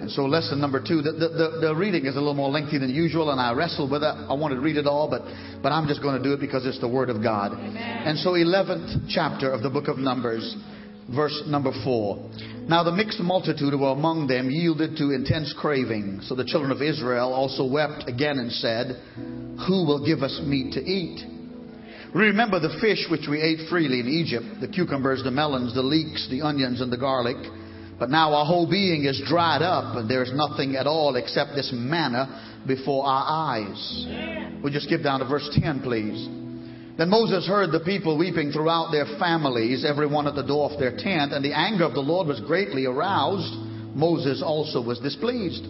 And so lesson number two, the, the, the, reading is a little more lengthy than usual, and I wrestled with it. I wanted to read it all, but, but I'm just going to do it because it's the Word of God. Amen. And so 11th chapter of the book of Numbers, verse number four. Now the mixed multitude who were among them yielded to intense craving. So the children of Israel also wept again and said, Who will give us meat to eat? Remember the fish which we ate freely in Egypt, the cucumbers, the melons, the leeks, the onions, and the garlic. But now our whole being is dried up, and there is nothing at all except this manna before our eyes. We'll just skip down to verse 10, please. Then Moses heard the people weeping throughout their families, every one at the door of their tent, and the anger of the Lord was greatly aroused. Moses also was displeased.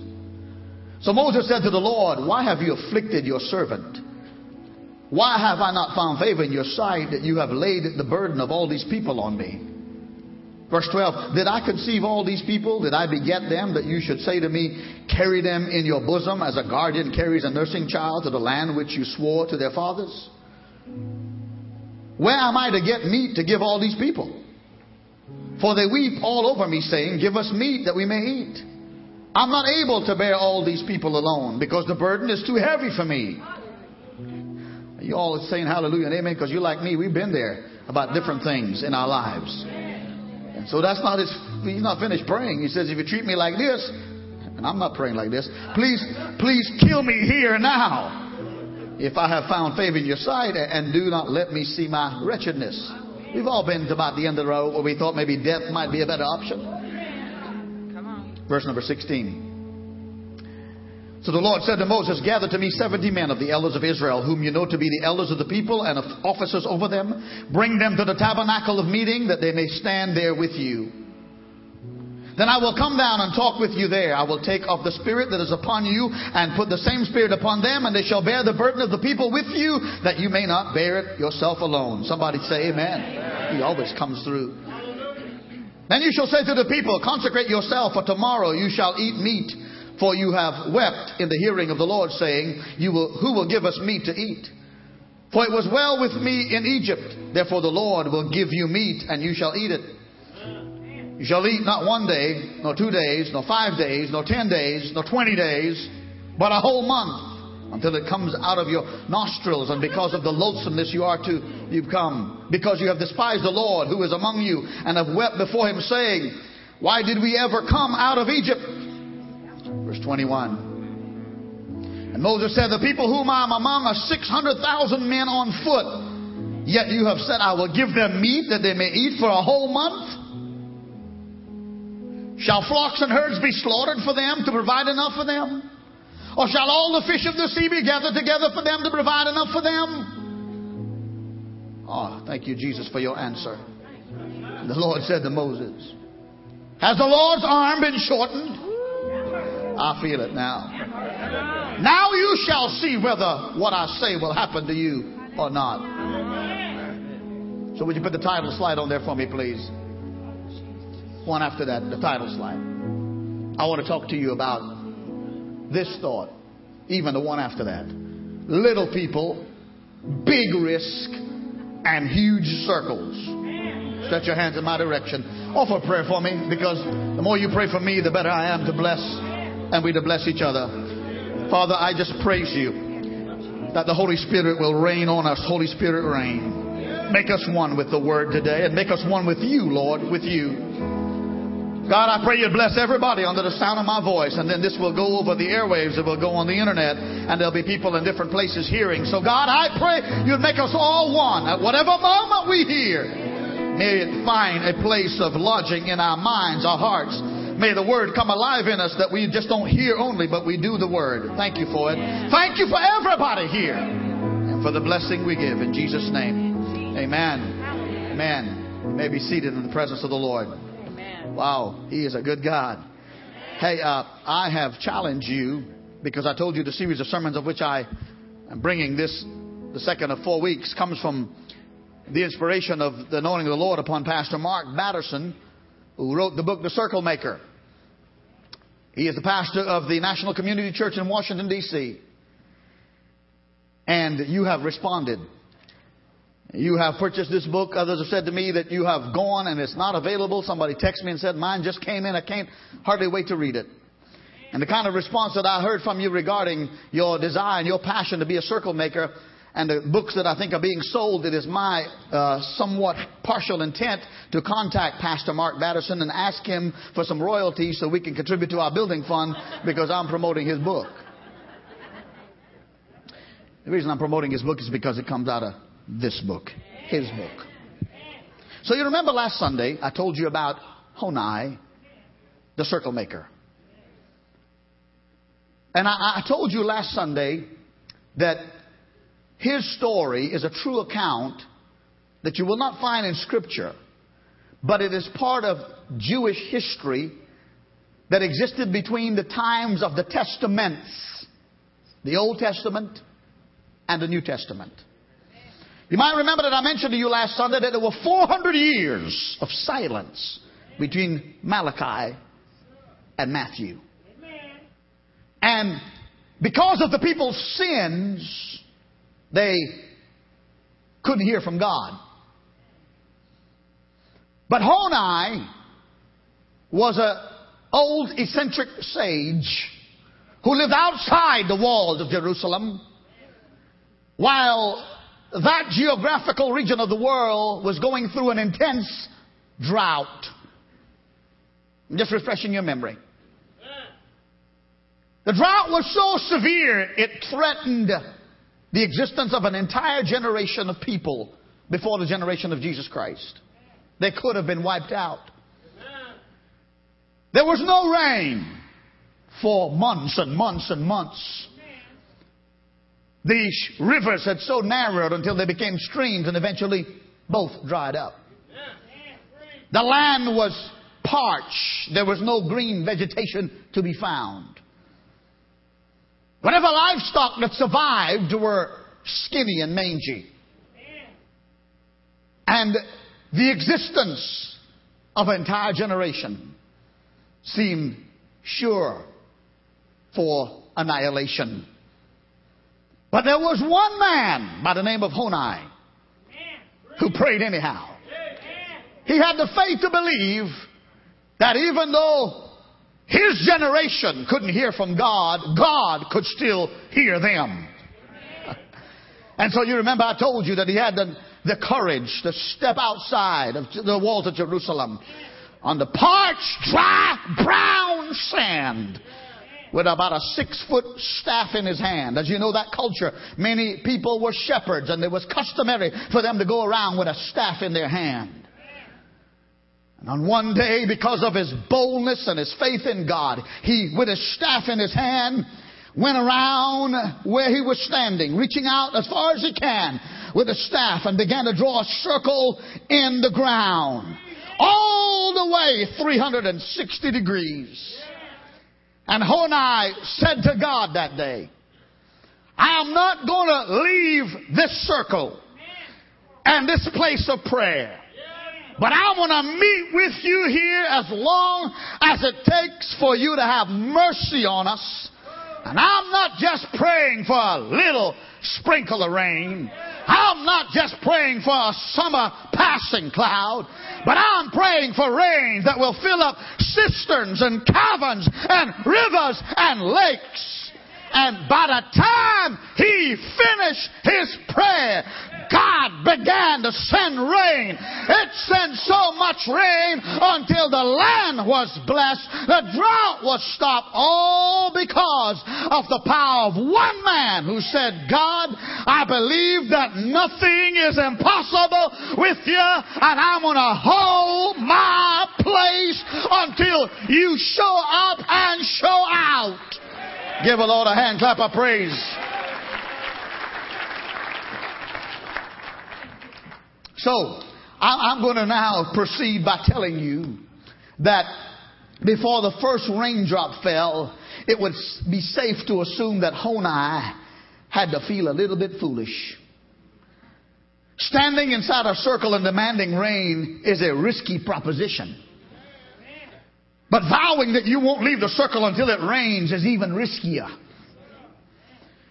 So Moses said to the Lord, Why have you afflicted your servant? Why have I not found favor in your sight that you have laid the burden of all these people on me? Verse 12, Did I conceive all these people? Did I beget them that you should say to me, Carry them in your bosom as a guardian carries a nursing child to the land which you swore to their fathers? Where am I to get meat to give all these people? For they weep all over me, saying, Give us meat that we may eat. I'm not able to bear all these people alone because the burden is too heavy for me. You all are saying hallelujah and amen because you're like me, we've been there about different things in our lives. And so that's not his, he's not finished praying. He says, if you treat me like this, and I'm not praying like this, please, please kill me here now. If I have found favor in your sight and do not let me see my wretchedness. We've all been to about the end of the road where we thought maybe death might be a better option. Verse number 16. So the Lord said to Moses, Gather to me seventy men of the elders of Israel, whom you know to be the elders of the people and of officers over them. Bring them to the tabernacle of meeting, that they may stand there with you. Then I will come down and talk with you there. I will take off the spirit that is upon you and put the same spirit upon them, and they shall bear the burden of the people with you, that you may not bear it yourself alone. Somebody say amen. He always comes through. Then you shall say to the people, Consecrate yourself, for tomorrow you shall eat meat for you have wept in the hearing of the Lord, saying, will, Who will give us meat to eat? For it was well with me in Egypt. Therefore the Lord will give you meat, and you shall eat it. You shall eat not one day, nor two days, nor five days, nor ten days, nor twenty days, but a whole month, until it comes out of your nostrils, and because of the loathsomeness you are to you've come, because you have despised the Lord who is among you, and have wept before him, saying, Why did we ever come out of Egypt? Verse 21. And Moses said, The people whom I am among are 600,000 men on foot. Yet you have said, I will give them meat that they may eat for a whole month. Shall flocks and herds be slaughtered for them to provide enough for them? Or shall all the fish of the sea be gathered together for them to provide enough for them? Oh, thank you, Jesus, for your answer. The Lord said to Moses, Has the Lord's arm been shortened? I feel it now. Now you shall see whether what I say will happen to you or not. So would you put the title slide on there for me, please? One after that, the title slide. I want to talk to you about this thought, even the one after that. Little people, big risk, and huge circles. Stretch your hands in my direction. Offer prayer for me because the more you pray for me, the better I am to bless and we to bless each other. Father, I just praise you that the Holy Spirit will reign on us. Holy Spirit, reign. Make us one with the word today and make us one with you, Lord, with you. God, I pray you'd bless everybody under the sound of my voice. And then this will go over the airwaves. It will go on the internet. And there'll be people in different places hearing. So, God, I pray you'd make us all one. At whatever moment we hear, may it find a place of lodging in our minds, our hearts, May the word come alive in us that we just don't hear only, but we do the word. Thank you for it. Thank you for everybody here and for the blessing we give in Jesus' name. Amen. Amen. You may be seated in the presence of the Lord. Wow, He is a good God. Hey, uh, I have challenged you because I told you the series of sermons of which I am bringing this, the second of four weeks, comes from the inspiration of the anointing of the Lord upon Pastor Mark Batterson, who wrote the book The Circle Maker. He is the pastor of the National Community Church in Washington, D.C. And you have responded. You have purchased this book. Others have said to me that you have gone and it's not available. Somebody texted me and said, Mine just came in. I can't hardly wait to read it. And the kind of response that I heard from you regarding your desire and your passion to be a circle maker and the books that I think are being sold, it is my uh, somewhat partial intent to contact Pastor Mark Batterson and ask him for some royalties so we can contribute to our building fund because I'm promoting his book. The reason I'm promoting his book is because it comes out of this book, his book. So you remember last Sunday I told you about Honi, the circle maker. And I, I told you last Sunday that his story is a true account that you will not find in Scripture, but it is part of Jewish history that existed between the times of the Testaments, the Old Testament and the New Testament. You might remember that I mentioned to you last Sunday that there were 400 years of silence between Malachi and Matthew. And because of the people's sins, they couldn't hear from God. But Honi was an old eccentric sage who lived outside the walls of Jerusalem while that geographical region of the world was going through an intense drought. I'm just refreshing your memory. The drought was so severe, it threatened the existence of an entire generation of people before the generation of Jesus Christ. They could have been wiped out. There was no rain for months and months and months. The rivers had so narrowed until they became streams and eventually both dried up. The land was parched. There was no green vegetation to be found. Whatever livestock that survived were skinny and mangy. And the existence of an entire generation seemed sure for annihilation. But there was one man by the name of Honi who prayed anyhow. He had the faith to believe that even though his generation couldn't hear from God. God could still hear them. And so you remember I told you that he had the, the courage to step outside of the walls of Jerusalem on the parched, dry, brown sand with about a six foot staff in his hand. As you know, that culture, many people were shepherds and it was customary for them to go around with a staff in their hand. And on one day, because of his boldness and his faith in God, he, with his staff in his hand, went around where he was standing, reaching out as far as he can with the staff and began to draw a circle in the ground. All the way 360 degrees. And Honi said to God that day, I am not going to leave this circle and this place of prayer but I want to meet with you here as long as it takes for you to have mercy on us. And I'm not just praying for a little sprinkle of rain. I'm not just praying for a summer passing cloud, but I'm praying for rain that will fill up cisterns and caverns and rivers and lakes. And by the time he finished his prayer, God began to send rain. It sent so much rain until the land was blessed. The drought was stopped all because of the power of one man who said, God, I believe that nothing is impossible with you and I'm going to hold my place until you show up and show out. Give a Lord a hand clap of praise. So, I'm going to now proceed by telling you that before the first raindrop fell, it would be safe to assume that Honi had to feel a little bit foolish. Standing inside a circle and demanding rain is a risky proposition. But vowing that you won't leave the circle until it rains is even riskier.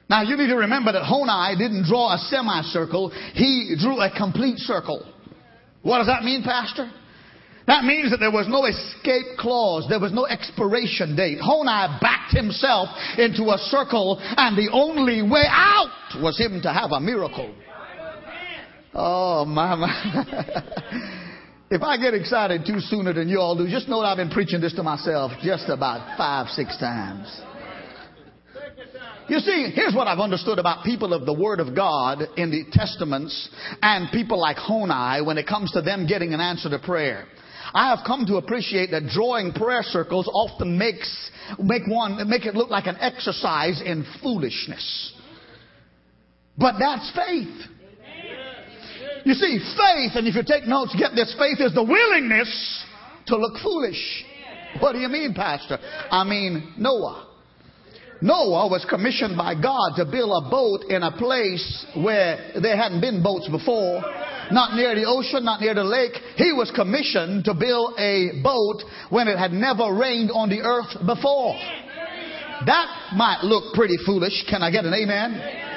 Now you need to remember that Honi didn't draw a semicircle, he drew a complete circle. What does that mean, Pastor? That means that there was no escape clause. There was no expiration date. Honi backed himself into a circle and the only way out was him to have a miracle. Oh, my, my. if I get excited too sooner than you all do, just know that I've been preaching this to myself just about five, six times. You see, here's what I've understood about people of the Word of God in the Testaments and people like Honi when it comes to them getting an answer to prayer. I have come to appreciate that drawing prayer circles often makes make one make it look like an exercise in foolishness. But that's faith. You see, faith, and if you take notes, get this faith is the willingness to look foolish. What do you mean, Pastor? I mean Noah. Noah was commissioned by God to build a boat in a place where there hadn't been boats before. Not near the ocean, not near the lake. He was commissioned to build a boat when it had never rained on the earth before. That might look pretty foolish. Can I get an amen?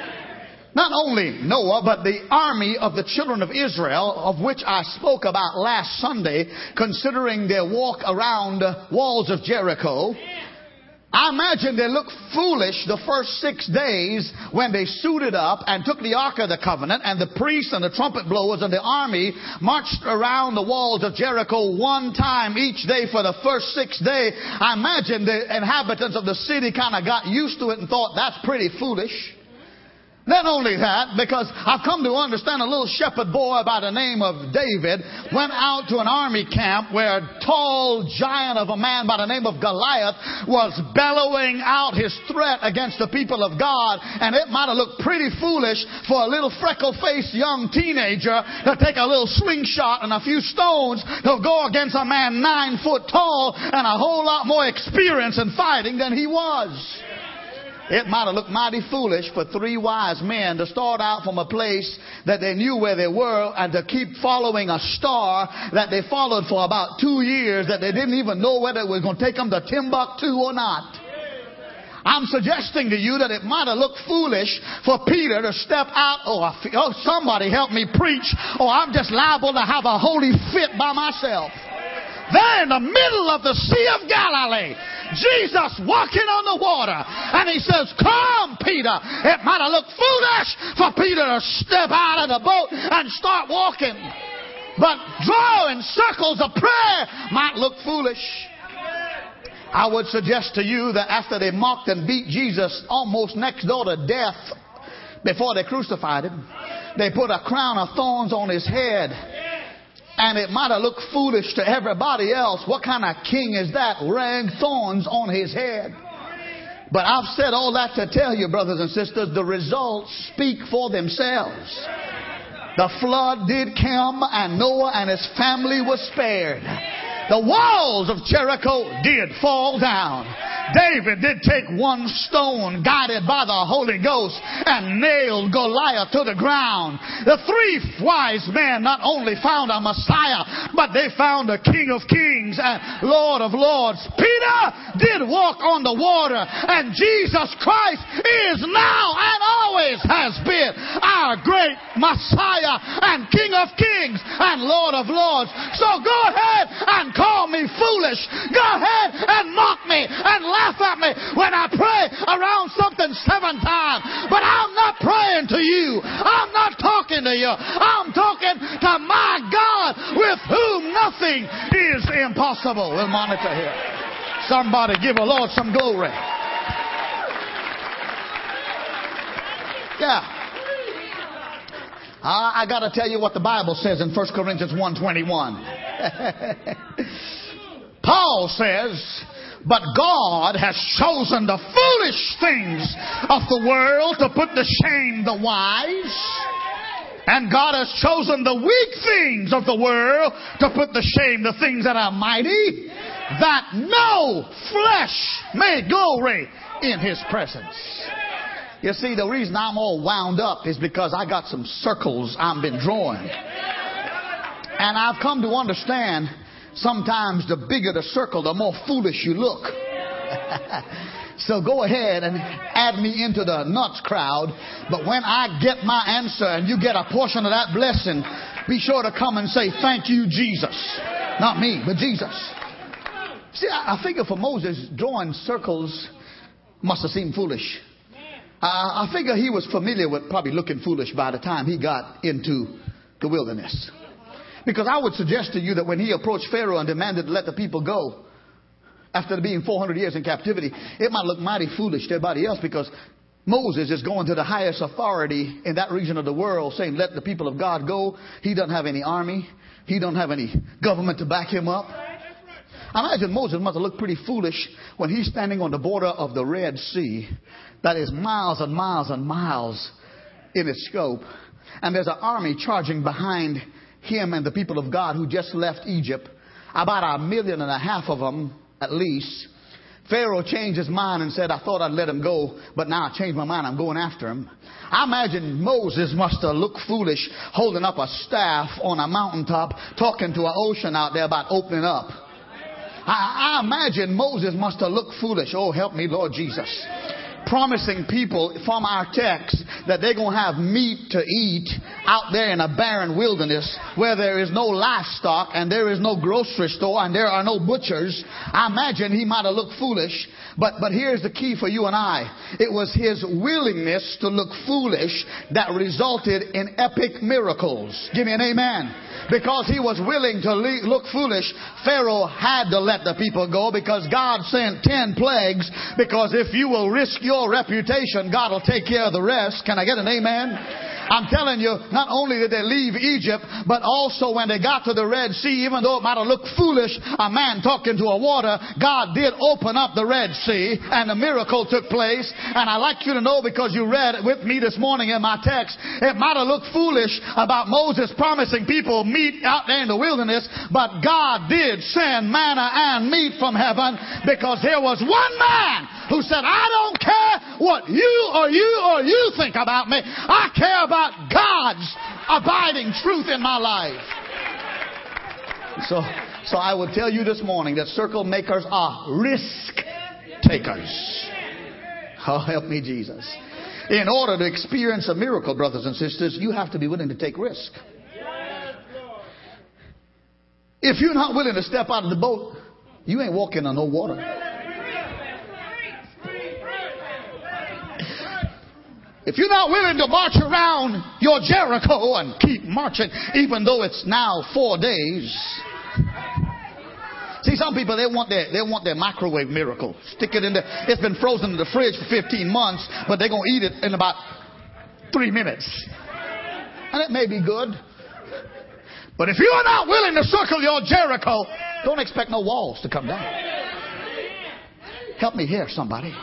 Not only Noah, but the army of the children of Israel, of which I spoke about last Sunday, considering their walk around the walls of Jericho. I imagine they looked foolish the first six days when they suited up and took the Ark of the Covenant and the priests and the trumpet blowers and the army marched around the walls of Jericho one time each day for the first six days. I imagine the inhabitants of the city kind of got used to it and thought that's pretty foolish. Not only that, because I've come to understand a little shepherd boy by the name of David went out to an army camp where a tall giant of a man by the name of Goliath was bellowing out his threat against the people of God. And it might have looked pretty foolish for a little freckle faced young teenager to take a little slingshot and a few stones to go against a man nine foot tall and a whole lot more experience in fighting than he was. It might have looked mighty foolish for three wise men to start out from a place that they knew where they were and to keep following a star that they followed for about two years that they didn't even know whether it was going to take them to Timbuktu or not. I'm suggesting to you that it might have looked foolish for Peter to step out, oh, somebody help me preach, or I'm just liable to have a holy fit by myself. There in the middle of the Sea of Galilee, Jesus walking on the water. And he says, Come, Peter. It might have looked foolish for Peter to step out of the boat and start walking. But drawing circles of prayer might look foolish. I would suggest to you that after they mocked and beat Jesus almost next door to death before they crucified him, they put a crown of thorns on his head and it might have looked foolish to everybody else. What kind of king is that wearing thorns on his head? But I've said all that to tell you, brothers and sisters, the results speak for themselves. The flood did come and Noah and his family were spared. The walls of Jericho did fall down. David did take one stone guided by the Holy Ghost and nailed Goliath to the ground. The three wise men not only found a Messiah, but they found a King of Kings and Lord of Lords. Peter did walk on the water and Jesus Christ is now and always has been our great Messiah and King of Kings and Lord of Lords. So go ahead and call me foolish. Go ahead and mock me and laugh at me when I pray around something seven times. But I'm not praying to you. I'm not talking to you. I'm talking to my God with whom nothing is impossible. We'll monitor here. Somebody give a Lord some glory. Yeah. Ah, I, I got to tell you what the Bible says in 1 Corinthians 1.21. Paul says, but God has chosen the foolish things of the world to put to shame the wise. And God has chosen the weak things of the world to put to shame the things that are mighty, that no flesh may glory in his presence. You see, the reason I'm all wound up is because I got some circles I've been drawing. And I've come to understand sometimes the bigger the circle, the more foolish you look. so go ahead and add me into the nuts crowd. But when I get my answer and you get a portion of that blessing, be sure to come and say, Thank you, Jesus. Not me, but Jesus. See, I, figure for Moses, drawing circles must have seemed foolish. I figure he was familiar with probably looking foolish by the time he got into the wilderness. Because I would suggest to you that when he approached Pharaoh and demanded to let the people go, after being 400 years in captivity, it might look mighty foolish to everybody else because Moses is going to the highest authority in that region of the world saying, let the people of God go. He doesn't have any army. He don't have any government to back him up. I imagine Moses must have looked pretty foolish when he's standing on the border of the Red Sea that is miles and miles and miles in its scope. And there's an army charging behind him and the people of God who just left Egypt. About a million and a half of them, at least. Pharaoh changed his mind and said, I thought I'd let him go, but now I changed my mind. I'm going after him. I imagine Moses must have looked foolish holding up a staff on a mountaintop, talking to an ocean out there about opening up. I, I imagine Moses must have looked foolish. Oh, help me, Lord Jesus promising people from our text that they're going to have meat to eat out there in a barren wilderness where there is no livestock and there is no grocery store and there are no butchers. I imagine he might have looked foolish, but, but here's the key for you and I. It was his willingness to look foolish that resulted in epic miracles. Give me an amen because he was willing to look foolish, Pharaoh had to let the people go because God sent ten plagues. Because if you will risk your reputation, God will take care of the rest. Can I get an amen? I'm telling you, not only did they leave Egypt, but also when they got to the Red Sea, even though it might have looked foolish, a man talking to a water, God did open up the Red Sea and a miracle took place. And I like you to know because you read with me this morning in my text, it might have looked foolish about Moses promising people meat out there in the wilderness, but God did send manna and meat from heaven because there was one man who said, I don't care what you or you or you think about me. I care about God's abiding truth in my life. So, so I will tell you this morning that circle makers are risk takers. Oh, help me, Jesus. In order to experience a miracle, brothers and sisters, you have to be willing to take risk. If you're not willing to step out of the boat, you ain't walking on no water. If you're not willing to march around your Jericho and keep marching, even though it's now four days. See, some people they want their they want their microwave miracle. Stick it in there. It's been frozen in the fridge for 15 months, but they're gonna eat it in about three minutes. And it may be good. But if you are not willing to circle your Jericho, don't expect no walls to come down. Help me here, somebody.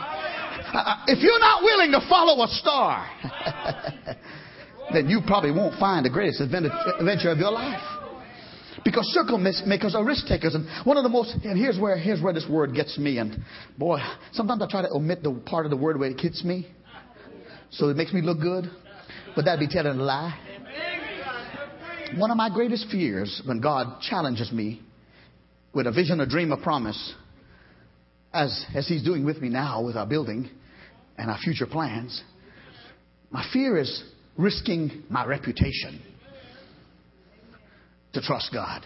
If you're not willing to follow a star, then you probably won't find the greatest adventure of your life. Because circle makers are risk takers. And one of the most, and here's where, here's where this word gets me. And boy, sometimes I try to omit the part of the word where it hits me. So it makes me look good. But that'd be telling a lie. One of my greatest fears when God challenges me with a vision, a dream, a promise, as, as He's doing with me now with our building, and our future plans, my fear is risking my reputation to trust God.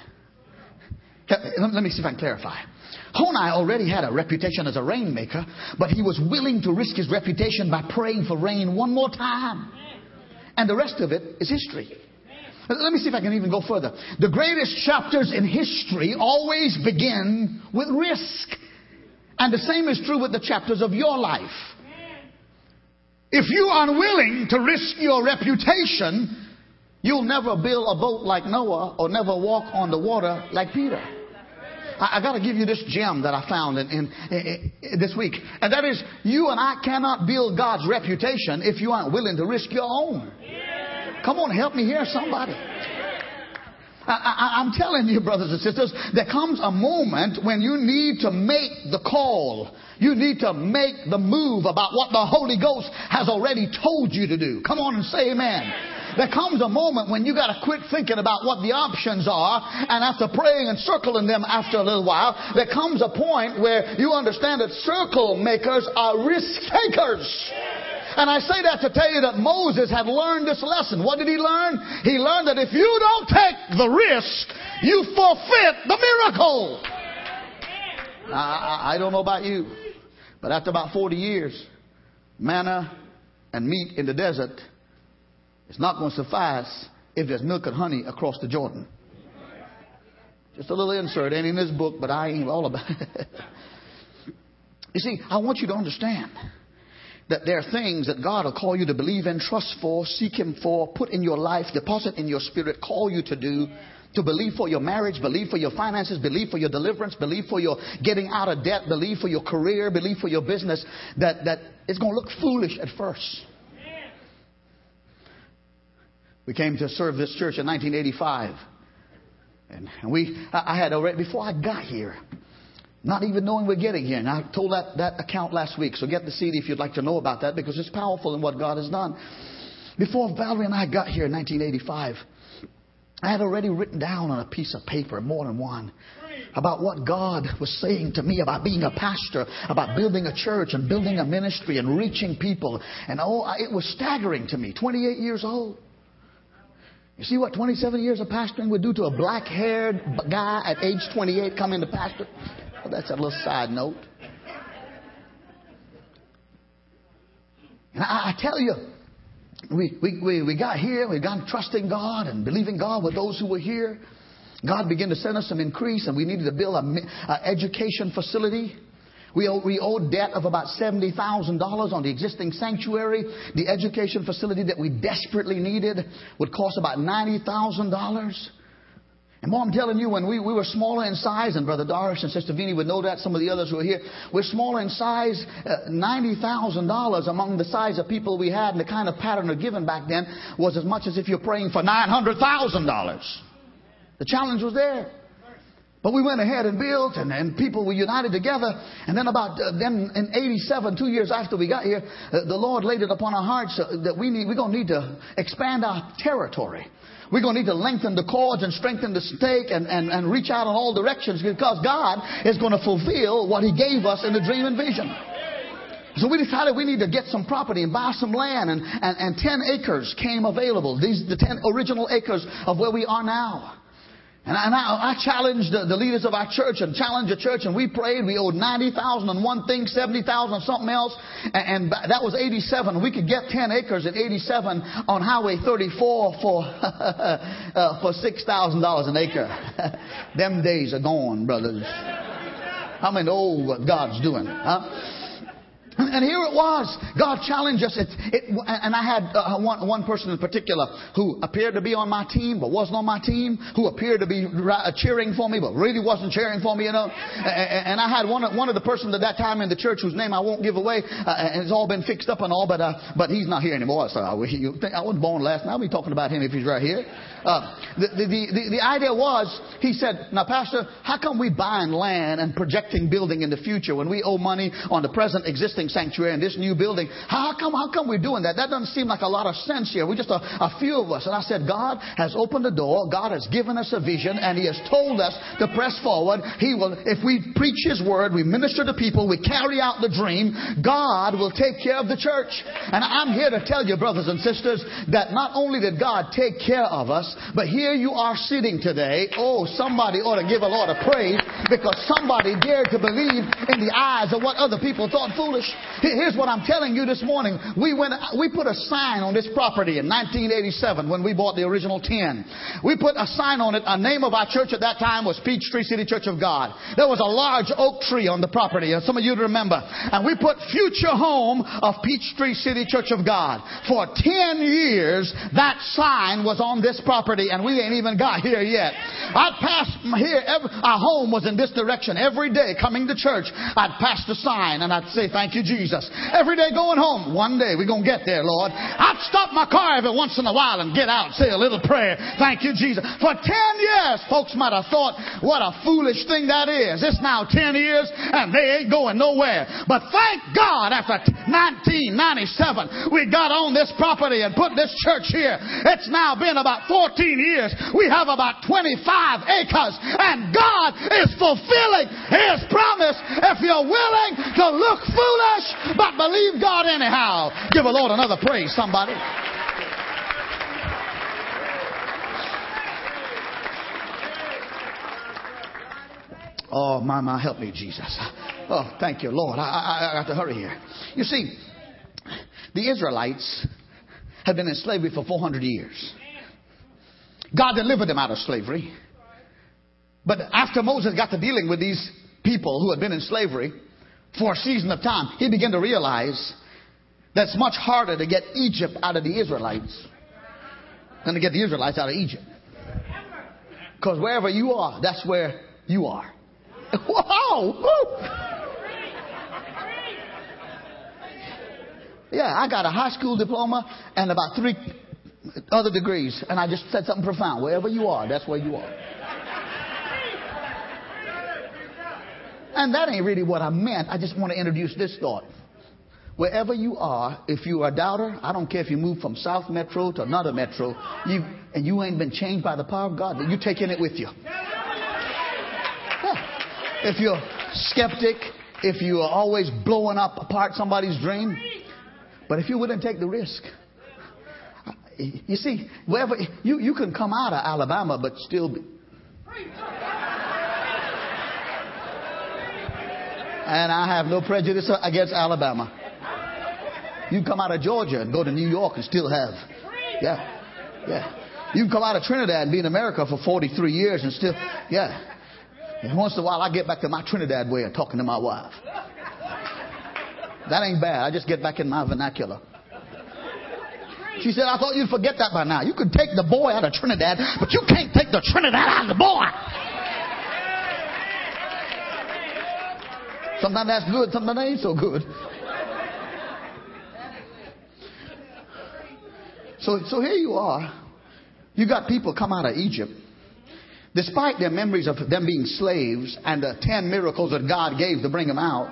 Let me see if I can clarify. Honi already had a reputation as a rainmaker, but he was willing to risk his reputation by praying for rain one more time. And the rest of it is history. Let me see if I can even go further. The greatest chapters in history always begin with risk. And the same is true with the chapters of your life. If you are unwilling to risk your reputation, you'll never build a boat like Noah or never walk on the water like Peter. I, I got to give you this gem that I found in, in, in, in, this week, and that is you and I cannot build God's reputation if you aren't willing to risk your own. Come on, help me here, somebody. I, am telling you, brothers and sisters, there comes a moment when you need to make the call. You need to make the move about what the Holy Ghost has already told you to do. Come on and say amen. There comes a moment when you got to quit thinking about what the options are, and after praying and circling them after a little while, there comes a point where you understand that circle makers are risk takers. And I say that to tell you that Moses had learned this lesson. What did he learn? He learned that if you don't take the risk, you forfeit the miracle. I, I, don't know about you, but after about 40 years, manna and meat in the desert is not going to suffice if there's milk and honey across the Jordan. Just a little insert, ain't in this book, but I ain't all about it. you see, I want you to understand that there are things that God will call you to believe in, trust for, seek Him for, put in your life, deposit in your spirit, call you to do, to believe for your marriage, believe for your finances, believe for your deliverance, believe for your getting out of debt, believe for your career, believe for your business, that, that it's going to look foolish at first. We came to serve this church in 1985. And we, I had already, before I got here, not even knowing we're getting here. And I told that, that account last week, so get the CD if you'd like to know about that because it's powerful in what God has done. Before Valerie and I got here in 1985, I had already written down on a piece of paper, more than one, about what God was saying to me about being a pastor, about building a church and building a ministry and reaching people. And oh, it was staggering to me, 28 years old. You see what 27 years of pastoring would do to a black haired guy at age 28 coming to pastor? Well, that's a little side note. And I, I tell you, we, we, we, we got here, we got trusting God and believing God with those who were here. God began to send us some increase, and we needed to build an education facility. We owe, we owed debt of about $70,000 on the existing sanctuary. The education facility that we desperately needed would cost about $90,000. And more, I'm telling you, when we, we were smaller in size, and Brother Doris and Sister Vini would know that, some of the others who are here, we're smaller in size, uh, $90,000 among the size of people we had, and the kind of pattern of giving back then was as much as if you're praying for $900,000. The challenge was there. But we went ahead and built, and, and people were united together. And then about uh, then in '87, two years after we got here, uh, the Lord laid it upon our hearts uh, that we need we're going to need to expand our territory. We're going to need to lengthen the cords and strengthen the stake and, and, and reach out in all directions because God is going to fulfill what He gave us in the dream and vision. So we decided we need to get some property and buy some land, and, and, and 10 acres came available. These the 10 original acres of where we are now. And I, and I, I challenged the, the, leaders of our church and challenged the church, and we prayed. We owed ninety thousand on one thing, seventy thousand on something else, and, and, that was eighty-seven. We could get ten acres at eighty-seven on Highway thirty-four for uh, for six thousand dollars an acre. Them days are gone, brothers. How many know what God's doing? Huh? And here it was. God challenged us. It, it, and I had uh, one, one person in particular who appeared to be on my team, but wasn't on my team, who appeared to be uh, cheering for me, but really wasn't cheering for me, you know. And, and I had one of, one of the persons at that time in the church whose name I won't give away, uh, and it's all been fixed up and all, but, uh, but he's not here anymore. So I, I wasn't born last night. I'll be talking about him if he's right here. Uh, the, the, the, the idea was, he said, now Pastor, how come we buying land and projecting building in the future when we owe money on the present existing sanctuary and this new building? How come, how come we're doing that? That doesn't seem like a lot of sense here. We're just a, a few of us. And I said, God has opened the door. God has given us a vision and He has told us to press forward. He will, if we preach His word, we minister to people, we carry out the dream, God will take care of the church. And I'm here to tell you, brothers and sisters, that not only did God take care of us, but here you are sitting today. Oh, somebody ought to give a lot of praise because somebody dared to believe in the eyes of what other people thought foolish. Here's what I'm telling you this morning. We went, we put a sign on this property in 1987 when we bought the original 10. We put a sign on it. A name of our church at that time was Peachtree City Church of God. There was a large oak tree on the property, and some of you remember. And we put future home of Peachtree City Church of God. For 10 years, that sign was on this property property and we ain't even got here yet. I'd pass here, every, our home was in this direction every day coming to church. I'd pass the sign and I'd say, thank you, Jesus. Every day going home, one day we're going to get there, Lord. I'd stop my car every once in a while and get out, say a little prayer. Thank you, Jesus. For 10 years, folks might have thought, what a foolish thing that is. It's now 10 years and they ain't going nowhere. But thank God after 1997, we got on this property and put this church here. It's now been about 14 14 years, we have about 25 acres. And God is fulfilling His promise if you're willing to look foolish but believe God anyhow. Give the Lord another praise, somebody. Oh, my, my, help me, Jesus. Oh, thank you, Lord. I, I, I got to hurry here. You see, the Israelites had been in slavery for 400 years. God delivered them out of slavery. But after Moses got to dealing with these people who had been in slavery for a season of time, he began to realize that it's much harder to get Egypt out of the Israelites than to get the Israelites out of Egypt. Because wherever you are, that's where you are. Woo. Yeah, I got a high school diploma and about three other degrees, and I just said something profound. Wherever you are, that's where you are. And that ain't really what I meant. I just want to introduce this thought. Wherever you are, if you are a doubter, I don't care if you move from South Metro to another Metro, you, and you ain't been changed by the power of God, but you're taking it with you. If you're skeptic, if you are always blowing up apart somebody's dream, but if you wouldn't take the risk, you see, wherever you, you can come out of Alabama but still be. And I have no prejudice against Alabama. You come out of Georgia and go to New York and still have. Yeah. Yeah. You can come out of Trinidad and be in America for 43 years and still. Yeah. And once in a while, I get back to my Trinidad way of talking to my wife. That ain't bad. I just get back in my vernacular. She said, I thought you'd forget that by now. You could take the boy out of Trinidad, but you can't take the Trinidad out of the boy. Sometimes that's good, sometimes that ain't so good. So, so here you are. You got people come out of Egypt Despite their memories of them being slaves and the ten miracles that God gave to bring them out,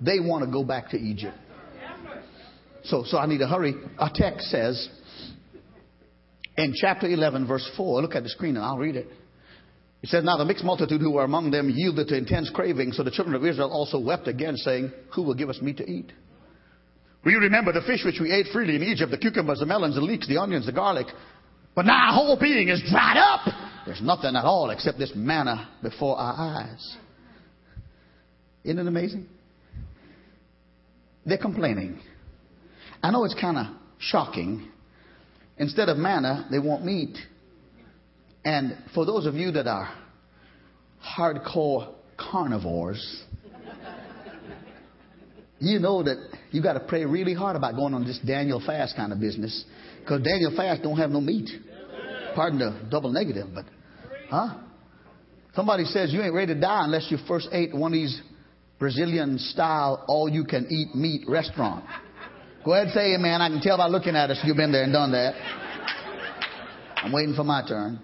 they want to go back to Egypt. So, so I need to hurry. Our text says in chapter 11, verse 4, look at the screen and I'll read it. It says, Now the mixed multitude who were among them yielded to intense craving, so the children of Israel also wept again, saying, Who will give us meat to eat? You remember the fish which we ate freely in Egypt, the cucumbers, the melons, the leeks, the onions, the garlic? But now our whole being is dried up. There's nothing at all except this manna before our eyes. Isn't it amazing? They're complaining. I know it's kind of shocking. Instead of manna, they want meat. And for those of you that are hardcore carnivores, you know that you got to pray really hard about going on this Daniel fast kind of business because Daniel fast don't have no meat. Pardon the double negative, but, huh? Somebody says you ain't ready to die unless you first ate one of these Brazilian style all you can eat meat restaurant. Go ahead and say amen. I can tell by looking at us you've been there and done that. I'm waiting for my turn.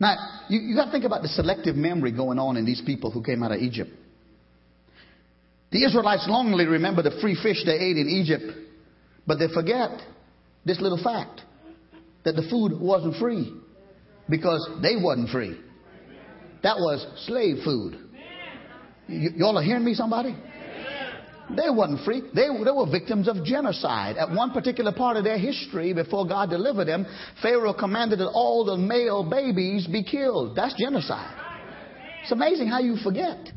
Now, you, you got to think about the selective memory going on in these people who came out of Egypt. The Israelites longingly remember the free fish they ate in Egypt but they forget this little fact that the food wasn't free because they wasn't free. That was slave food. Y- y'all are hearing me, somebody? They wasn't free. They, they were victims of genocide. At one particular part of their history, before God delivered them, Pharaoh commanded that all the male babies be killed. That's genocide. It's amazing how you forget.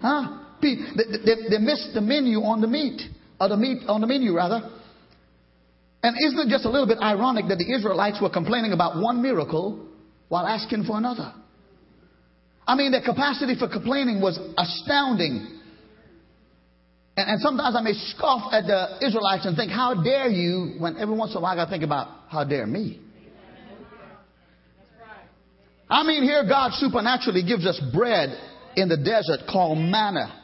Huh? They, they, they missed the menu on the meat, or the meat on the menu rather. And isn't it just a little bit ironic that the Israelites were complaining about one miracle while asking for another? I mean, their capacity for complaining was astounding. And, and, sometimes I may scoff at the Israelites and think, how dare you, when every once in a while I got to think about, how dare me? I mean, here God supernaturally gives us bread in the desert called manna.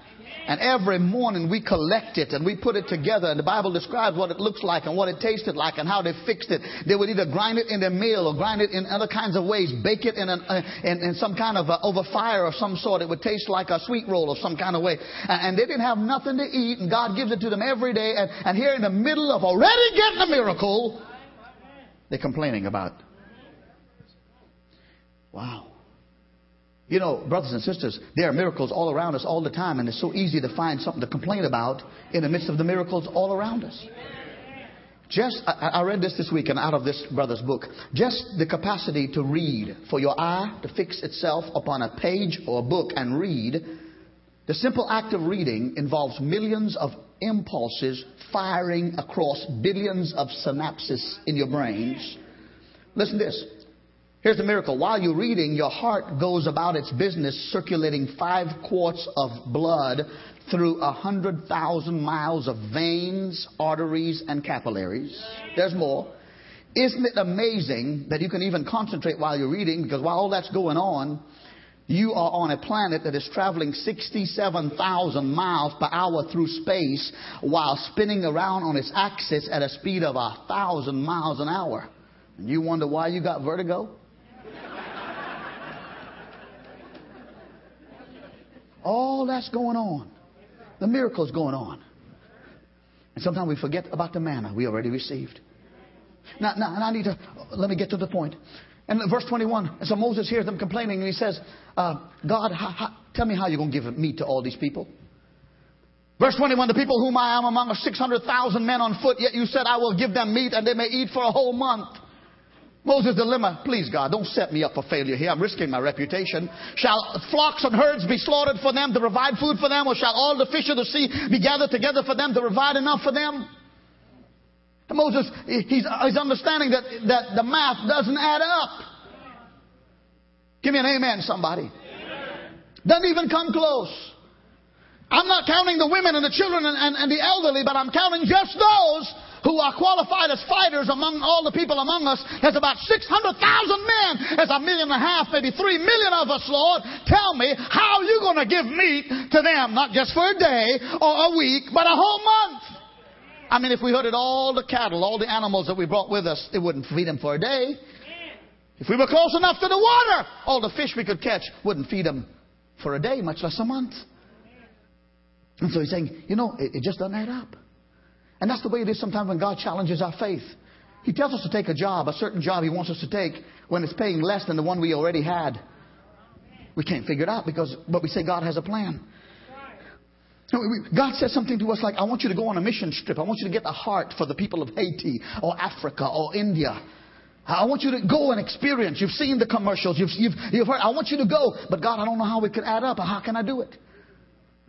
And every morning we collect it and we put it together. And the Bible describes what it looks like and what it tasted like and how they fixed it. They would either grind it in their meal or grind it in other kinds of ways, bake it in, an, uh, in, in, some kind of over fire of some sort. It would taste like a sweet roll of some kind of way. And, and they didn't have nothing to eat, and God gives it to them every day. And, and here in the middle of already getting a miracle, they're complaining about. Wow. You know, brothers and sisters, there are miracles all around us all the time, and it's so easy to find something to complain about in the midst of the miracles all around us. Just, I, I read this this week and out of this brother's book. Just the capacity to read, for your eye to fix itself upon a page or a book and read. The simple act of reading involves millions of impulses firing across billions of synapses in your brains. Listen to this. Here's the miracle. While you're reading, your heart goes about its business circulating five quarts of blood through a hundred thousand miles of veins, arteries, and capillaries. There's more. Isn't it amazing that you can even concentrate while you're reading? Because while all that's going on, you are on a planet that is traveling 67,000 miles per hour through space while spinning around on its axis at a speed of a thousand miles an hour. And you wonder why you got vertigo? All that's going on. The miracle's going on. And sometimes we forget about the manna we already received. Now, now, and I need to, let me get to the point. And verse 21, and so Moses hears them complaining, and he says, uh, God, how, how, tell me how you're going to give meat to all these people. Verse 21, the people whom I am among are 600,000 men on foot, yet you said I will give them meat and they may eat for a whole month. Moses' dilemma, please God, don't set me up for failure here. I'm risking my reputation. Shall flocks and herds be slaughtered for them to provide food for them, or shall all the fish of the sea be gathered together for them to provide enough for them? And Moses, he's, he's understanding that, that the math doesn't add up. Give me an amen, somebody. Doesn't even come close. I'm not counting the women and the children and, and, and the elderly, but I'm counting just those who are qualified as fighters among all the people among us. There's about 600,000 men. There's a million and a half, maybe three million of us, Lord. Tell me, how are you going to give meat to them? Not just for a day or a week, but a whole month. I mean, if we herded all the cattle, all the animals that we brought with us, it wouldn't feed them for a day. If we were close enough to the water, all the fish we could catch wouldn't feed them for a day, much less a month. And so he's saying, you know, it, it just doesn't add up. And that's the way it is sometimes when God challenges our faith. He tells us to take a job, a certain job He wants us to take, when it's paying less than the one we already had. We can't figure it out because, but we say God has a plan. God says something to us like, I want you to go on a mission trip. I want you to get a heart for the people of Haiti or Africa or India. I want you to go and experience. You've seen the commercials. You've, you've, you've heard. I want you to go. But God, I don't know how it could add up. How can I do it?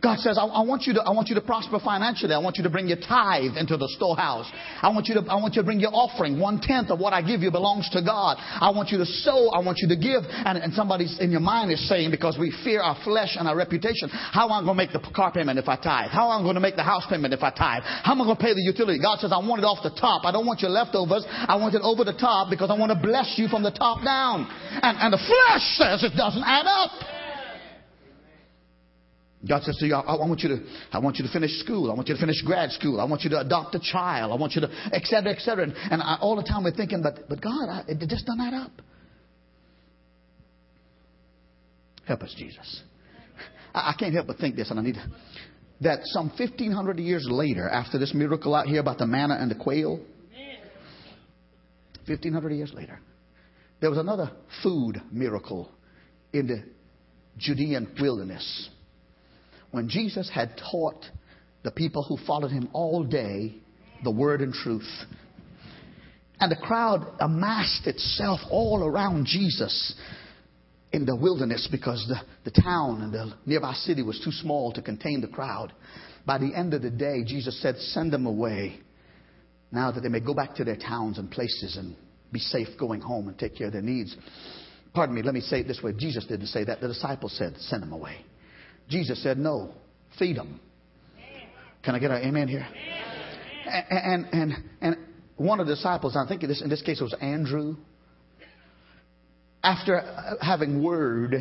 God says, I, I, want you to, I want you to prosper financially. I want you to bring your tithe into the storehouse. I want you to, I want you to bring your offering. One tenth of what I give you belongs to God. I want you to sow. I want you to give. And, and somebody's in your mind is saying, because we fear our flesh and our reputation, how am I going to make the car payment if I tithe? How am I going to make the house payment if I tithe? How am I going to pay the utility? God says, I want it off the top. I don't want your leftovers. I want it over the top because I want to bless you from the top down. And, and the flesh says it doesn't add up. God says to you, I, I, want you to, I want you to finish school. I want you to finish grad school. I want you to adopt a child. I want you to, et cetera, et cetera. And, and I, all the time we're thinking, but, but God, I, it just doesn't add up. Help us, Jesus. I, I can't help but think this, and I need to, that some 1,500 years later, after this miracle out here about the manna and the quail, 1,500 years later, there was another food miracle in the Judean wilderness when Jesus had taught the people who followed him all day the word and truth. And the crowd amassed itself all around Jesus in the wilderness because the, the town and the nearby city was too small to contain the crowd. By the end of the day, Jesus said, Send them away now that they may go back to their towns and places and be safe going home and take care of their needs. Pardon me, let me say it this way. Jesus didn't say that. The disciples said, Send them away. Jesus said, No, feed them. Can I get an amen here? And, and, and one of the disciples, I think in this, in this case it was Andrew, after having word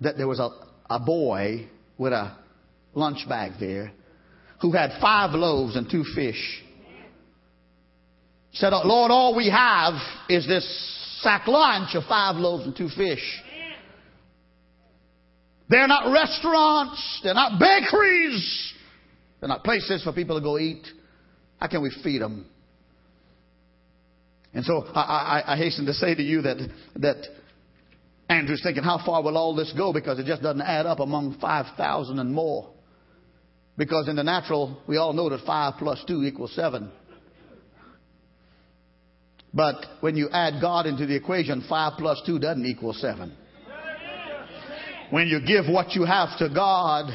that there was a, a boy with a lunch bag there who had five loaves and two fish, said, Lord, all we have is this sack lunch of five loaves and two fish. They're not restaurants. They're not bakeries. They're not places for people to go eat. How can we feed them? And so I, I, I hasten to say to you that, that Andrew's thinking, how far will all this go? Because it just doesn't add up among 5,000 and more. Because in the natural, we all know that 5 plus 2 equals 7. But when you add God into the equation, 5 plus 2 doesn't equal 7. When you give what you have to God,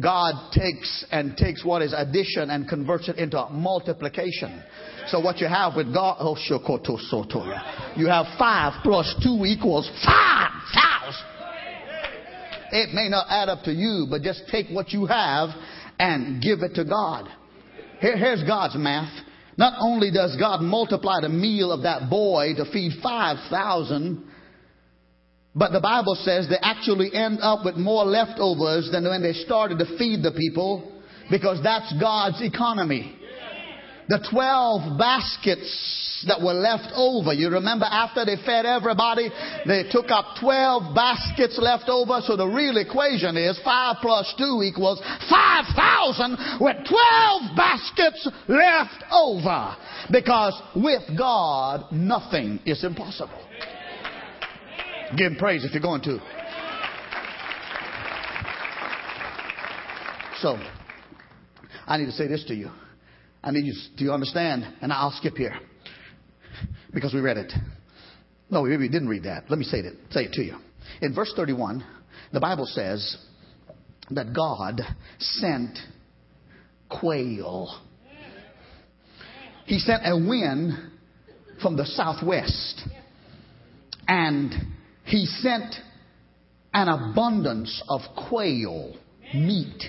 God takes and takes what is addition and converts it into multiplication. So what you have with God, oh. You have five plus two equals five thousand. It may not add up to you, but just take what you have and give it to God. Here, here's God's math. Not only does God multiply the meal of that boy to feed 5,000, but the Bible says they actually end up with more leftovers than when they started to feed the people because that's God's economy. The 12 baskets that were left over. You remember after they fed everybody, they took up 12 baskets left over. So the real equation is 5 plus 2 equals 5,000 with 12 baskets left over. Because with God, nothing is impossible. Give him praise if you're going to. So, I need to say this to you. I need you, do you understand? And I'll skip here because we read it. No, maybe we didn't read that. Let me say it, say it to you. In verse 31, the Bible says that God sent quail. He sent a wind from the southwest and he sent an abundance of quail, meat.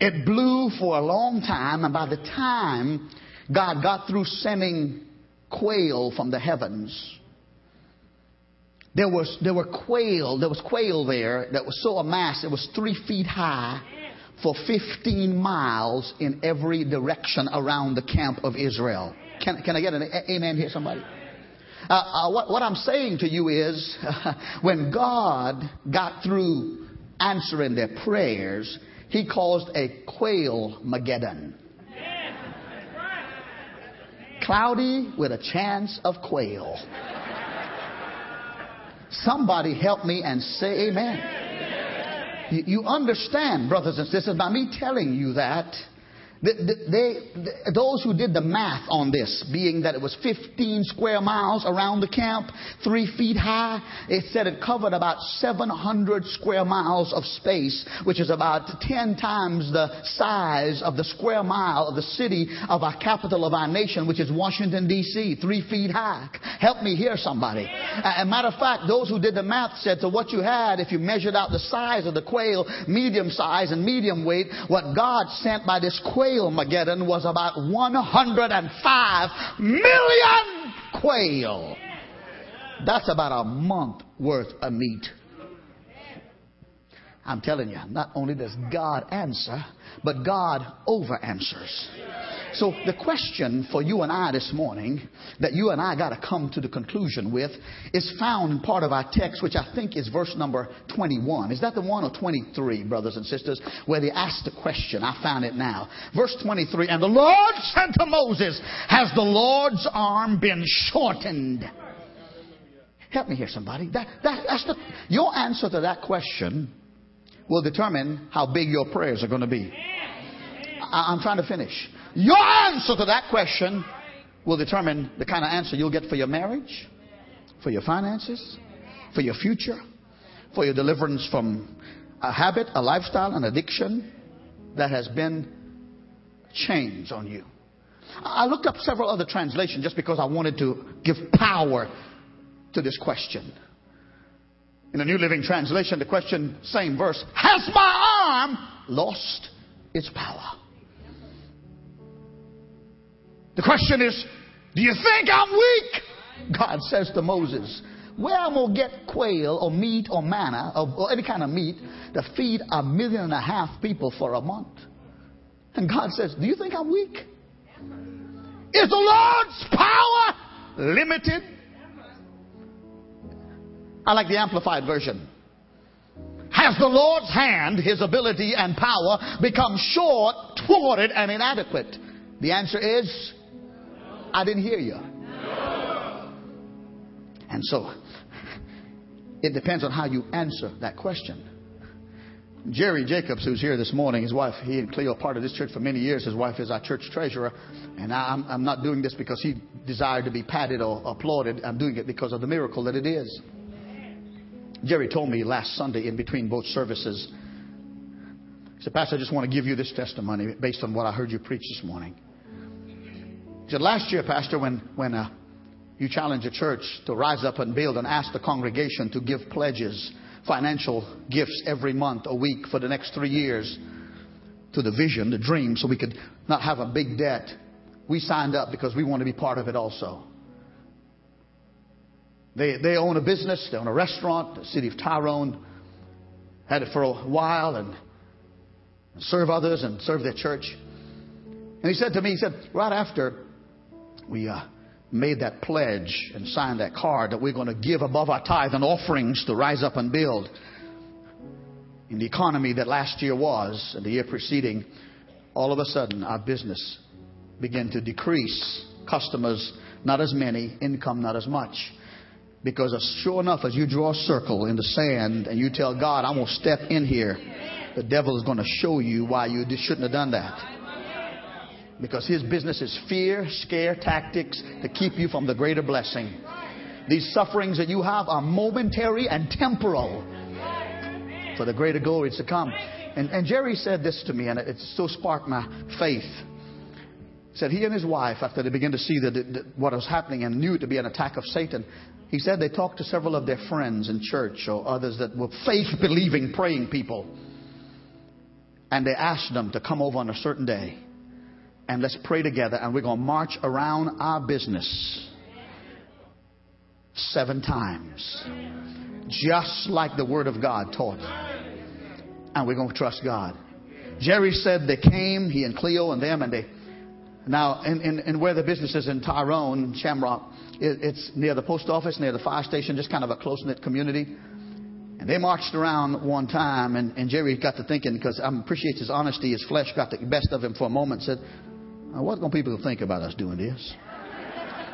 It blew for a long time, and by the time God got through sending quail from the heavens, there was there were quail, there was quail there that was so amassed, it was three feet high for 15 miles in every direction around the camp of Israel. Can, can I get an amen here, somebody? Uh, uh, what, what, I'm saying to you is, when God got through answering their prayers, He caused a quail Mageddon. Cloudy with a chance of quail. Somebody help me and say amen. You, you understand, brothers and sisters, by me telling you that, they, those who did the math on this, being that it was 15 square miles around the camp, three feet high, it said it covered about 700 square miles of space, which is about 10 times the size of the square mile of the city of our capital of our nation, which is Washington, D.C., three feet high. Help me hear somebody. As a matter of fact, those who did the math said to what you had, if you measured out the size of the quail, medium size and medium weight, what God sent by this quail quail Mageddon was about 105 million quail. That's about a month worth of meat. I'm telling you, not only does God answer, but God over answers. So the question for you and I this morning that you and I got to come to the conclusion with is found in part of our text, which I think is verse number 21. Is that the one or 23, brothers and sisters, where they ask the question? I found it now. Verse 23, and the Lord said to Moses, has the Lord's arm been shortened? Help me here, somebody. That, that, that's the, your answer to that question will determine how big your prayers are going to be. I, I'm trying to finish. Your answer to that question will determine the kind of answer you'll get for your marriage, for your finances, for your future, for your deliverance from a habit, a lifestyle, an addiction that has been chains on you. I looked up several other translations just because I wanted to give power to this question. In the New Living Translation, the question, same verse, has my arm lost its power? The question is, do you think I'm weak? God says to Moses, where am I going to get quail or meat or manna or, or any kind of meat to feed a million and a half people for a month? And God says, do you think I'm weak? Is the Lord's power limited? I like the Amplified Version. Has the Lord's hand, his ability and power, become short, thwarted, and inadequate? The answer is, I didn't hear you. And so, It depends on how you answer that question. Jerry Jacobs, who's here this morning, his wife, he and Cleo are part of this church for many years. His wife is our church treasurer. And I'm, I'm not doing this because he desired to be patted or applauded. I'm doing it because of the miracle that it is. Jerry told me last Sunday in between both services, he said, Pastor, I just want to give you this testimony based on what I heard you preach this morning. He said, Last year, Pastor, when, when uh, you challenged the church to rise up and build and ask the congregation to give pledges, financial gifts every month, a week for the next three years to the vision, the dream, so we could not have a big debt. We signed up because we want to be part of it also. They, they own a business, they own a restaurant, the city of Tyrone. Had it for a while and serve others and serve their church. And he said to me, he said, right after we uh, made that pledge and signed that card that we're going to give above our tithe and offerings to rise up and build in the economy that last year was and the year preceding, all of a sudden our business began to decrease. Customers, not as many, income, not as much. Because sure enough, as you draw a circle in the sand and you tell God, I'm going to step in here, the devil is going to show you why you shouldn't have done that. Because his business is fear, scare tactics to keep you from the greater blessing. These sufferings that you have are momentary and temporal for the greater glories to come. And, and Jerry said this to me, and it so sparked my faith. Said he and his wife, after they began to see that what was happening and knew it to be an attack of Satan, he said they talked to several of their friends in church or others that were faith believing, praying people. And they asked them to come over on a certain day and let's pray together and we're going to march around our business seven times. Just like the Word of God taught. And we're going to trust God. Jerry said they came, he and Cleo and them, and they now, in, in, in where the business is in Tyrone, Shamrock, it, it's near the post office, near the fire station, just kind of a close knit community. And they marched around one time, and, and Jerry got to thinking, because I appreciate his honesty, his flesh got the best of him for a moment, said, What's going people think about us doing this?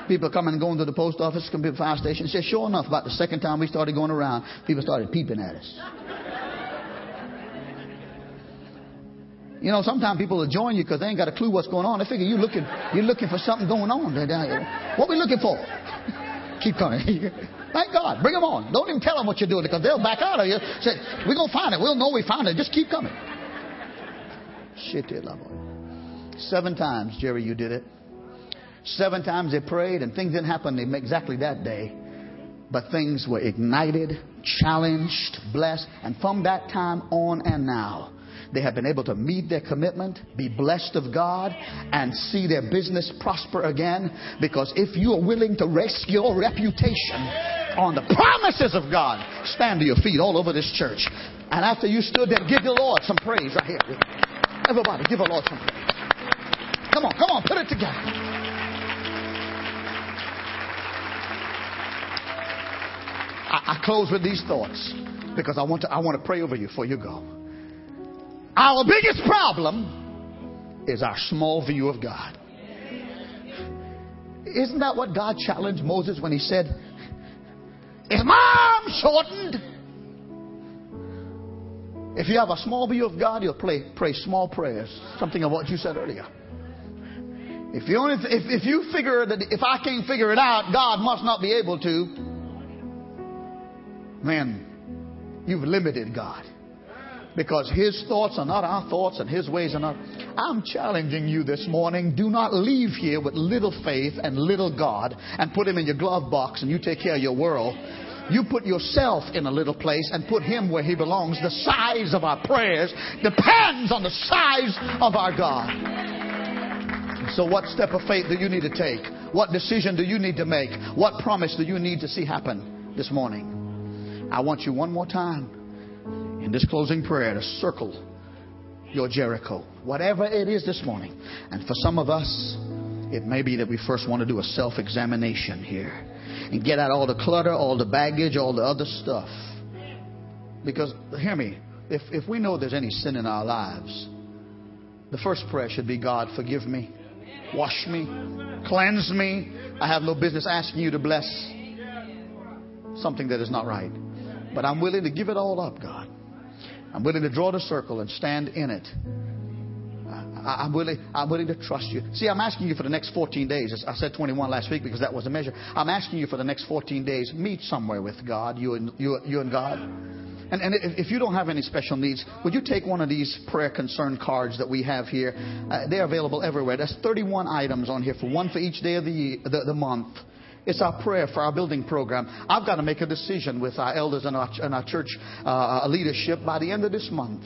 People coming and going to the post office, come to the fire station. Said, sure enough, about the second time we started going around, people started peeping at us. You know, sometimes people will join you because they ain't got a clue what's going on. They figure you're looking, you're looking for something going on. What we looking for? Keep coming. Thank God. Bring them on. Don't even tell them what you're doing because they'll back out of you. Say, we're going to find it. We'll know we found it. Just keep coming. Shit, love Seven times, Jerry, you did it. Seven times they prayed, and things didn't happen exactly that day. But things were ignited, challenged, blessed, and from that time on and now, they have been able to meet their commitment, be blessed of God, and see their business prosper again. Because if you are willing to risk your reputation on the promises of God, stand to your feet all over this church. And after you stood there, give the Lord some praise right here. Everybody, give the Lord some praise. Come on, come on, put it together. I, I close with these thoughts because I want to I want to pray over you before you go. Our biggest problem is our small view of God. Isn't that what God challenged Moses when he said, Is my arm shortened? If you have a small view of God, you'll pray, pray small prayers. Something of what you said earlier. If you, only, if, if you figure that if I can't figure it out, God must not be able to, man, you've limited God. Because His thoughts are not our thoughts and His ways are not. I'm challenging you this morning. Do not leave here with little faith and little God and put Him in your glove box and you take care of your world. You put yourself in a little place and put Him where He belongs. The size of our prayers depends on the size of our God. So, what step of faith do you need to take? What decision do you need to make? What promise do you need to see happen this morning? I want you one more time in this closing prayer to circle your Jericho, whatever it is this morning. And for some of us, it may be that we first want to do a self examination here and get out all the clutter, all the baggage, all the other stuff. Because, hear me, if, if we know there's any sin in our lives, the first prayer should be God, forgive me. Wash me, cleanse me. I have no business asking you to bless something that is not right. But I'm willing to give it all up, God. I'm willing to draw the circle and stand in it. I, am willing, I'm willing to trust you. See, I'm asking you for the next 14 days. I said 21 last week because that was a measure. I'm asking you for the next 14 days. Meet somewhere with God, you and, you, you and God. And, and if you don't have any special needs, would you take one of these prayer concern cards that we have here? Uh, they're available everywhere. There's 31 items on here for one for each day of the, the, the month. It's our prayer for our building program. I've got to make a decision with our elders and our, and our church uh, leadership by the end of this month.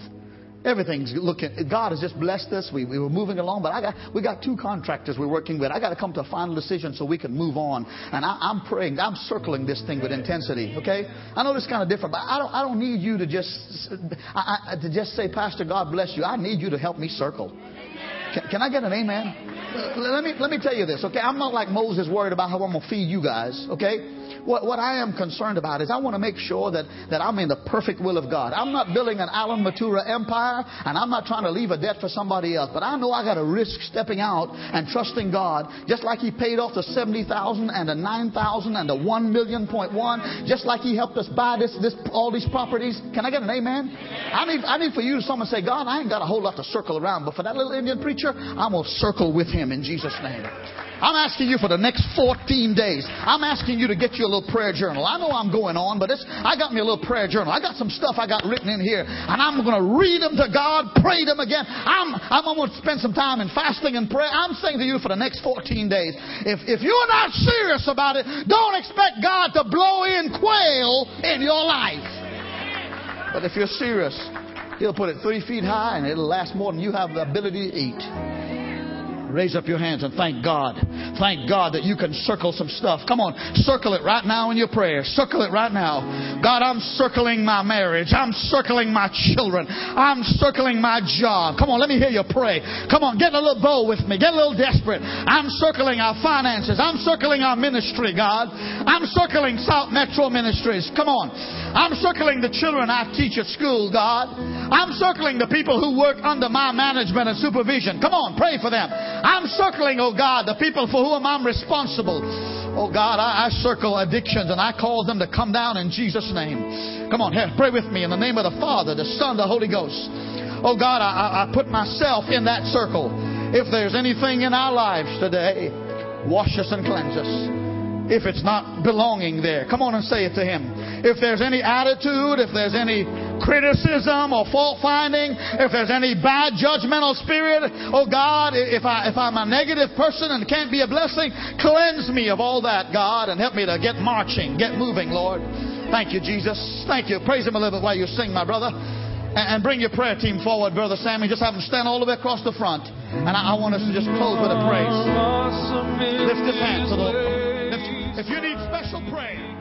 Everything's looking. God has just blessed us. We, we were moving along, but I got we got two contractors we're working with. I got to come to a final decision so we can move on. And I, I'm praying. I'm circling this thing with intensity. Okay. I know this is kind of different, but I don't I don't need you to just I, I, to just say, Pastor, God bless you. I need you to help me circle. Can, can I get an amen? let me let me tell you this, okay? I'm not like Moses worried about how I'm gonna feed you guys, okay? What, what I am concerned about is I want to make sure that, that I'm in the perfect will of God. I'm not building an Alan Matura empire, and I'm not trying to leave a debt for somebody else. But I know I got to risk stepping out and trusting God, just like He paid off the seventy thousand and the nine thousand and the one million point one, just like He helped us buy this, this all these properties. Can I get an amen? I need I need for you to someone say, God, I ain't got a whole lot to circle around, but for that little Indian preacher, I'm gonna circle with him in Jesus' name. I'm asking you for the next 14 days. I'm asking you to get you a little prayer journal. I know I'm going on, but it's, I got me a little prayer journal. I got some stuff I got written in here, and I'm going to read them to God, pray them again. I'm, I'm going to spend some time in fasting and prayer. I'm saying to you for the next 14 days, if, if you're not serious about it, don't expect God to blow in quail in your life. But if you're serious, He'll put it three feet high and it'll last more than you have the ability to eat. Raise up your hands and thank God. Thank God that you can circle some stuff. Come on, circle it right now in your prayer. Circle it right now. God, I'm circling my marriage. I'm circling my children. I'm circling my job. Come on, let me hear you pray. Come on, get a little bold with me. Get a little desperate. I'm circling our finances. I'm circling our ministry, God. I'm circling South Metro Ministries. Come on. I'm circling the children I teach at school, God. I'm circling the people who work under my management and supervision. Come on, pray for them. I'm circling, oh God, the people for whom I'm responsible. Oh God, I, I circle addictions and I call them to come down in Jesus' name. Come on, here, pray with me in the name of the Father, the Son, the Holy Ghost. Oh God, I, I put myself in that circle. If there's anything in our lives today, wash us and cleanse us if it's not belonging there. Come on and say it to Him. If there's any attitude, if there's any criticism or fault finding, if there's any bad judgmental spirit, oh God, if, I, if I'm a negative person and can't be a blessing, cleanse me of all that, God, and help me to get marching, get moving, Lord. Thank you, Jesus. Thank you. Praise Him a little bit while you sing, my brother. And, bring your prayer team forward, Brother Sammy. Just have them stand all the way across the front. And I, I want us to just close with a praise. Lift your hands a little. If you need special prayer,